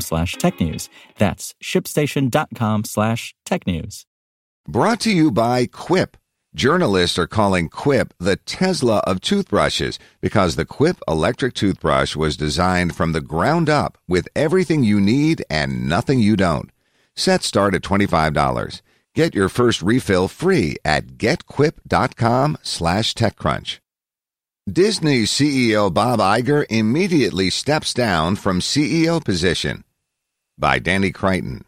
slash technews. That's shipstation.com slash technews. Brought to you by Quip. Journalists are calling Quip the Tesla of toothbrushes because the Quip electric toothbrush was designed from the ground up with everything you need and nothing you don't. Set start at $25. Get your first refill free at getquip.com slash techcrunch. Disney CEO Bob Iger immediately steps down from CEO position. By Danny Crichton.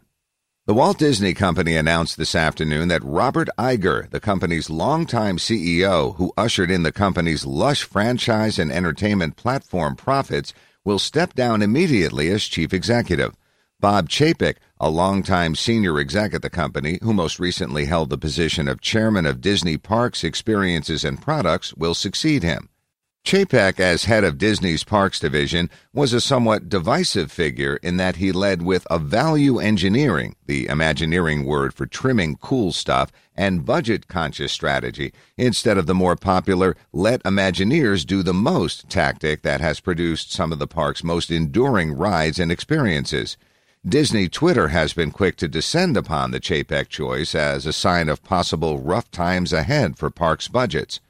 The Walt Disney Company announced this afternoon that Robert Iger, the company's longtime CEO who ushered in the company's lush franchise and entertainment platform profits, will step down immediately as chief executive. Bob Chapek, a longtime senior exec at the company who most recently held the position of chairman of Disney Parks Experiences and Products, will succeed him. Chapek, as head of Disney's Parks Division, was a somewhat divisive figure in that he led with a value engineering, the Imagineering word for trimming cool stuff, and budget conscious strategy, instead of the more popular let Imagineers do the most tactic that has produced some of the park's most enduring rides and experiences. Disney Twitter has been quick to descend upon the Chapek choice as a sign of possible rough times ahead for parks budgets.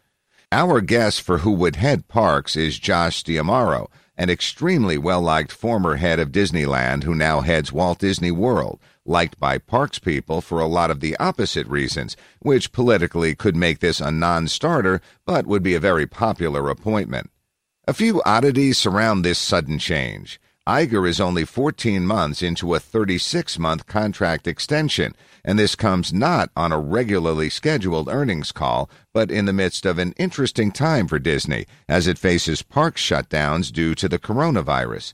Our guest for who would head parks is Josh D'Amaro, an extremely well liked former head of Disneyland who now heads Walt Disney World, liked by parks people for a lot of the opposite reasons, which politically could make this a non starter, but would be a very popular appointment. A few oddities surround this sudden change. Iger is only 14 months into a 36 month contract extension, and this comes not on a regularly scheduled earnings call, but in the midst of an interesting time for Disney as it faces park shutdowns due to the coronavirus.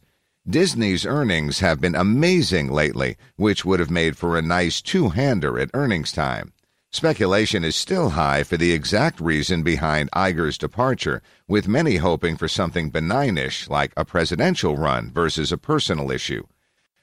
Disney's earnings have been amazing lately, which would have made for a nice two hander at earnings time. Speculation is still high for the exact reason behind Iger's departure, with many hoping for something benignish like a presidential run versus a personal issue.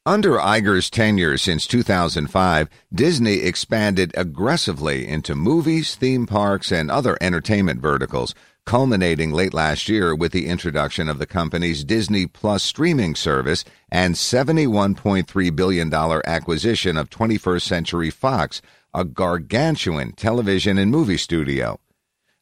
Under Iger's tenure since 2005, Disney expanded aggressively into movies, theme parks, and other entertainment verticals, culminating late last year with the introduction of the company's Disney Plus streaming service and $71.3 billion acquisition of 21st Century Fox, a gargantuan television and movie studio.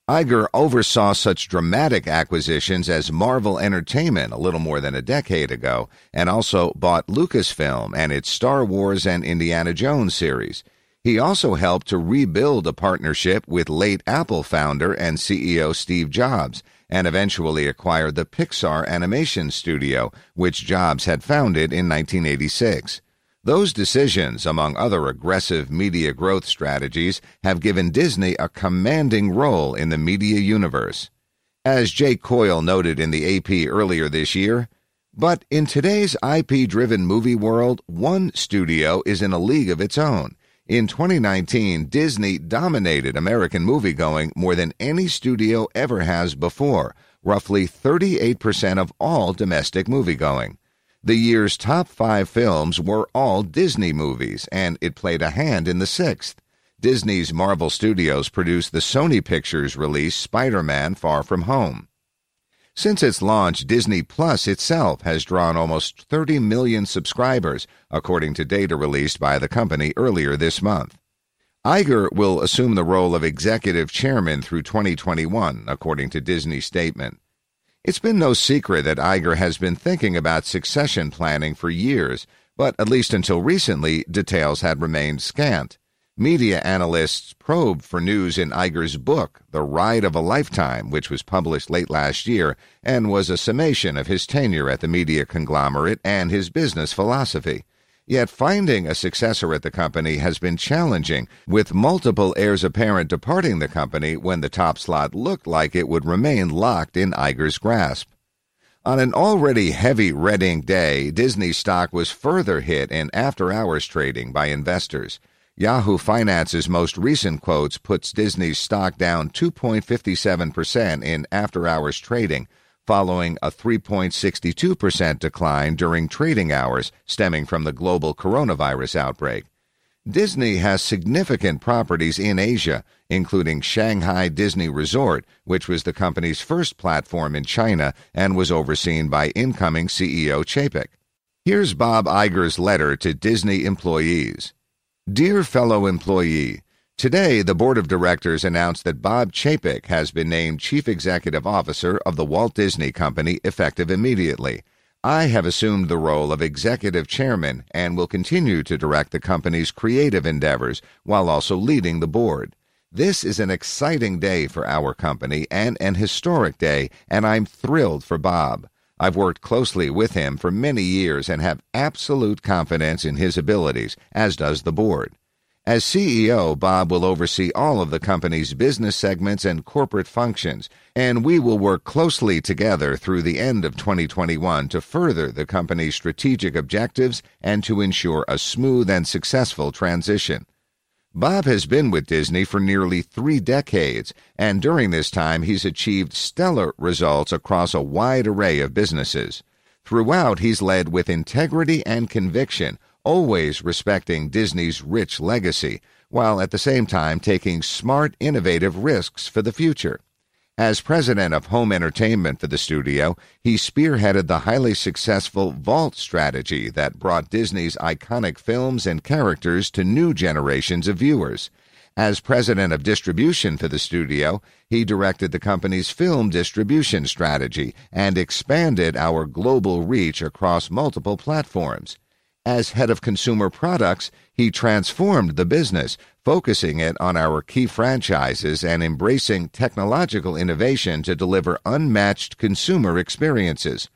Iger oversaw such dramatic acquisitions as Marvel Entertainment a little more than a decade ago, and also bought Lucasfilm and its Star Wars and Indiana Jones series. He also helped to rebuild a partnership with late Apple founder and CEO Steve Jobs, and eventually acquired the Pixar Animation Studio, which Jobs had founded in 1986. Those decisions, among other aggressive media growth strategies, have given Disney a commanding role in the media universe. As Jake Coyle noted in the AP earlier this year, but in today's IP driven movie world, one studio is in a league of its own. In 2019, Disney dominated American moviegoing more than any studio ever has before, roughly 38% of all domestic moviegoing. The year's top five films were all Disney movies, and it played a hand in the sixth. Disney's Marvel Studios produced the Sony Pictures release Spider Man Far From Home. Since its launch, Disney Plus itself has drawn almost 30 million subscribers, according to data released by the company earlier this month. Iger will assume the role of executive chairman through 2021, according to Disney's statement. It's been no secret that Iger has been thinking about succession planning for years, but at least until recently, details had remained scant. Media analysts probed for news in Iger's book, The Ride of a Lifetime, which was published late last year and was a summation of his tenure at the media conglomerate and his business philosophy. Yet finding a successor at the company has been challenging, with multiple heirs apparent departing the company when the top slot looked like it would remain locked in Iger's grasp. On an already heavy red ink day, Disney stock was further hit in after hours trading by investors. Yahoo Finance's most recent quotes puts Disney's stock down 2.57% in after hours trading, following a 3.62% decline during trading hours stemming from the global coronavirus outbreak. Disney has significant properties in Asia, including Shanghai Disney Resort, which was the company's first platform in China and was overseen by incoming CEO Chapek. Here's Bob Iger's letter to Disney employees. Dear fellow employee, Today, the board of directors announced that Bob Chapek has been named Chief Executive Officer of the Walt Disney Company effective immediately. I have assumed the role of Executive Chairman and will continue to direct the company's creative endeavors while also leading the board. This is an exciting day for our company and an historic day, and I'm thrilled for Bob. I've worked closely with him for many years and have absolute confidence in his abilities, as does the board. As CEO, Bob will oversee all of the company's business segments and corporate functions, and we will work closely together through the end of 2021 to further the company's strategic objectives and to ensure a smooth and successful transition. Bob has been with Disney for nearly three decades, and during this time he's achieved stellar results across a wide array of businesses. Throughout, he's led with integrity and conviction always respecting Disney's rich legacy, while at the same time taking smart, innovative risks for the future. As president of home entertainment for the studio, he spearheaded the highly successful Vault strategy that brought Disney's iconic films and characters to new generations of viewers. As president of distribution for the studio, he directed the company's film distribution strategy and expanded our global reach across multiple platforms. As head of consumer products, he transformed the business, focusing it on our key franchises and embracing technological innovation to deliver unmatched consumer experiences.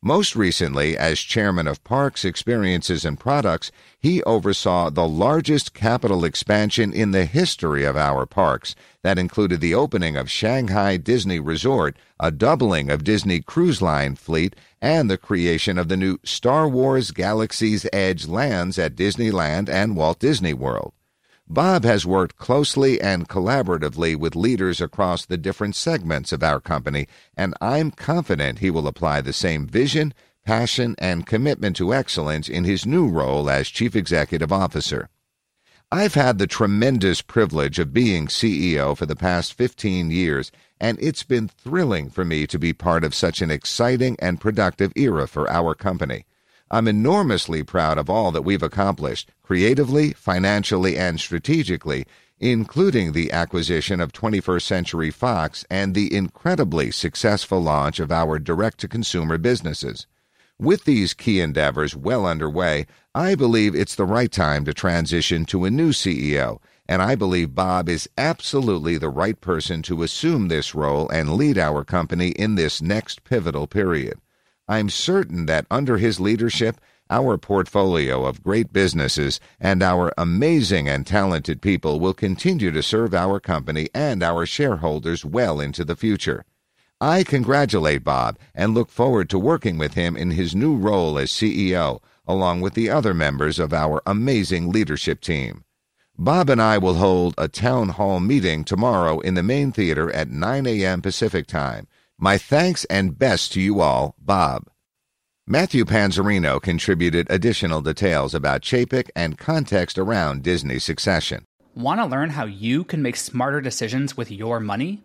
Most recently, as chairman of Parks, Experiences, and Products, he oversaw the largest capital expansion in the history of our parks that included the opening of Shanghai Disney Resort, a doubling of Disney Cruise Line fleet, and the creation of the new Star Wars Galaxy's Edge lands at Disneyland and Walt Disney World. Bob has worked closely and collaboratively with leaders across the different segments of our company, and I'm confident he will apply the same vision, passion, and commitment to excellence in his new role as Chief Executive Officer. I've had the tremendous privilege of being CEO for the past 15 years, and it's been thrilling for me to be part of such an exciting and productive era for our company. I'm enormously proud of all that we've accomplished, creatively, financially, and strategically, including the acquisition of 21st Century Fox and the incredibly successful launch of our direct to consumer businesses. With these key endeavors well underway, I believe it's the right time to transition to a new CEO, and I believe Bob is absolutely the right person to assume this role and lead our company in this next pivotal period. I'm certain that under his leadership, our portfolio of great businesses and our amazing and talented people will continue to serve our company and our shareholders well into the future. I congratulate Bob and look forward to working with him in his new role as CEO, along with the other members of our amazing leadership team. Bob and I will hold a town hall meeting tomorrow in the main theater at 9 a.m. Pacific Time. My thanks and best to you all, Bob. Matthew Panzarino contributed additional details about Chapek and context around Disney's succession. Want to learn how you can make smarter decisions with your money?